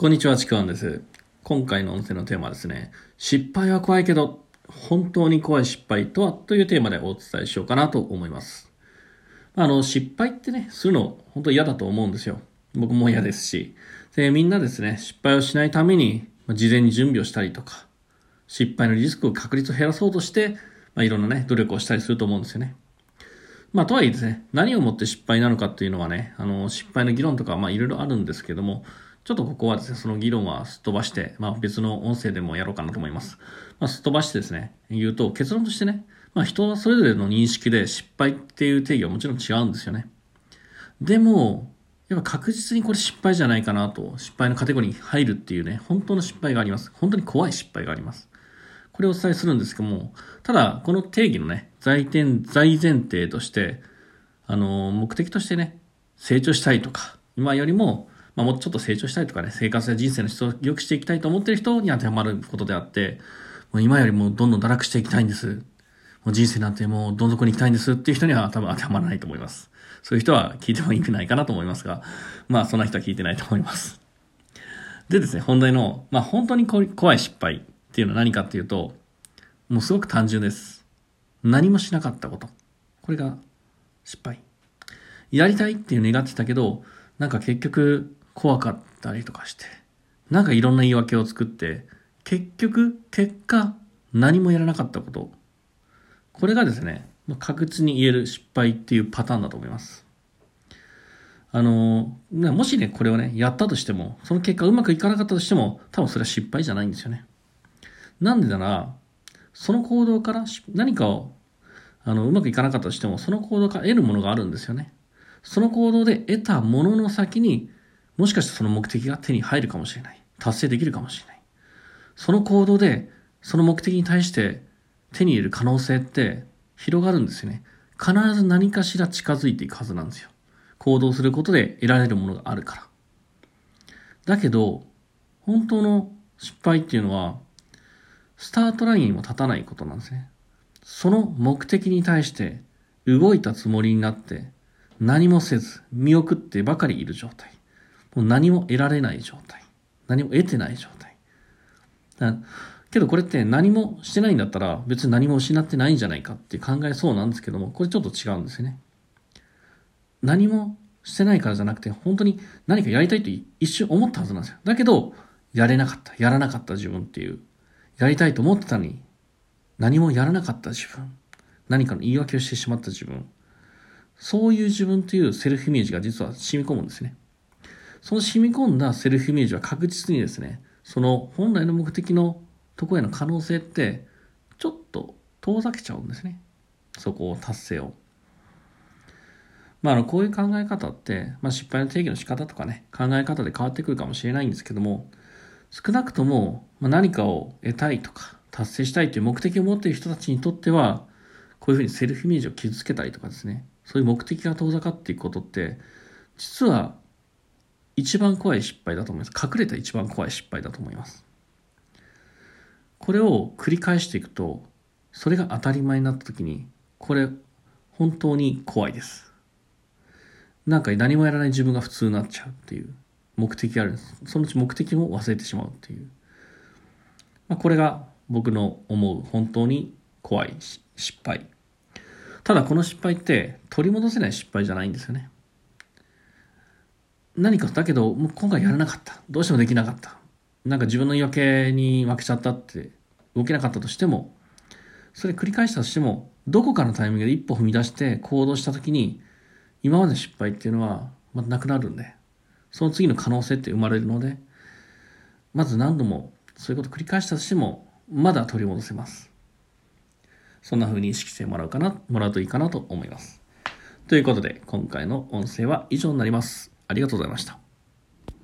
こんにちは、ちくわんです。今回の音声のテーマはですね、失敗は怖いけど、本当に怖い失敗とはというテーマでお伝えしようかなと思います。あの、失敗ってね、するの本当嫌だと思うんですよ。僕も嫌ですし。で、みんなですね、失敗をしないために、ま事前に準備をしたりとか、失敗のリスクを確率を減らそうとして、まあ、いろんなね、努力をしたりすると思うんですよね。まあ、とはいえですね、何をもって失敗なのかっていうのはね、あの、失敗の議論とか、まあ、いろいろあるんですけども、ちょっとここはですね、その議論はすっ飛ばして、まあ、別の音声でもやろうかなと思います。まあ、すっ飛ばしてですね、言うと、結論としてね、まあ、人はそれぞれの認識で失敗っていう定義はもちろん違うんですよね。でも、やっぱ確実にこれ失敗じゃないかなと、失敗のカテゴリーに入るっていうね、本当の失敗があります。本当に怖い失敗があります。これをお伝えするんですけども、ただ、この定義のね、在点、在前提として、あの、目的としてね、成長したいとか、今よりも、まあ、もうちょっと成長したいとかね、生活や人生の質を良くしていきたいと思っている人に当てはまることであって、もう今よりもどんどん堕落していきたいんです。もう人生なんてもうどん底に行きたいんですっていう人には多分当てはまらないと思います。そういう人は聞いてもいいんじゃないかなと思いますが、まあそんな人は聞いてないと思います。でですね、本題の、まあ本当に怖い失敗っていうのは何かっていうと、もうすごく単純です。何もしなかったこと。これが失敗。やりたいっていう願ってたけど、なんか結局怖かったりとかして、なんかいろんな言い訳を作って、結局、結果、何もやらなかったこと。これがですね、確実に言える失敗っていうパターンだと思います。あの、もしね、これをね、やったとしても、その結果うまくいかなかったとしても、多分それは失敗じゃないんですよね。なんでなら、その行動から何かを、あの、うまくいかなかったとしても、その行動から得るものがあるんですよね。その行動で得たものの先に、もしかしてその目的が手に入るかもしれない。達成できるかもしれない。その行動で、その目的に対して手に入れる可能性って広がるんですよね。必ず何かしら近づいていくはずなんですよ。行動することで得られるものがあるから。だけど、本当の失敗っていうのは、スタートラインにも立たないことなんですね。その目的に対して動いたつもりになって、何もせず、見送ってばかりいる状態。もう何も得られない状態。何も得てない状態。けどこれって何もしてないんだったら別に何も失ってないんじゃないかって考えそうなんですけども、これちょっと違うんですよね。何もしてないからじゃなくて、本当に何かやりたいと一瞬思ったはずなんですよ。だけど、やれなかった、やらなかった自分っていう、やりたいと思ってたのに、何もやらなかった自分、何かの言い訳をしてしまった自分、そういう自分というセルフイメージが実は染み込むんですね。その染み込んだセルフイメージは確実にですね、その本来の目的のとこへの可能性って、ちょっと遠ざけちゃうんですね。そこを達成を。まあ、あの、こういう考え方って、まあ、失敗の定義の仕方とかね、考え方で変わってくるかもしれないんですけども、少なくとも、まあ、何かを得たいとか、達成したいという目的を持っている人たちにとっては、こういうふうにセルフイメージを傷つけたりとかですね、そういう目的が遠ざかっていくことって、実は一番怖い失敗だと思います。隠れた一番怖い失敗だと思います。これを繰り返していくと、それが当たり前になった時に、これ本当に怖いです。なんか何もやらない自分が普通になっちゃうっていう目的があるんです。そのうち目的も忘れてしまうっていう。まあ、これが僕の思う本当に怖い失敗。ただこの失敗って取り戻せない失敗じゃないんですよね。何かだけど、もう今回やらなかった。どうしてもできなかった。なんか自分の言い訳に負けちゃったって動けなかったとしても、それ繰り返したとしても、どこかのタイミングで一歩踏み出して行動した時に、今までの失敗っていうのはまたなくなるんで、その次の可能性って生まれるので、まず何度もそういうことを繰り返したとしても、まだ取り戻せます。そんな風に意識してもらうかな、もらうといいかなと思います。ということで、今回の音声は以上になります。ありがとうございました。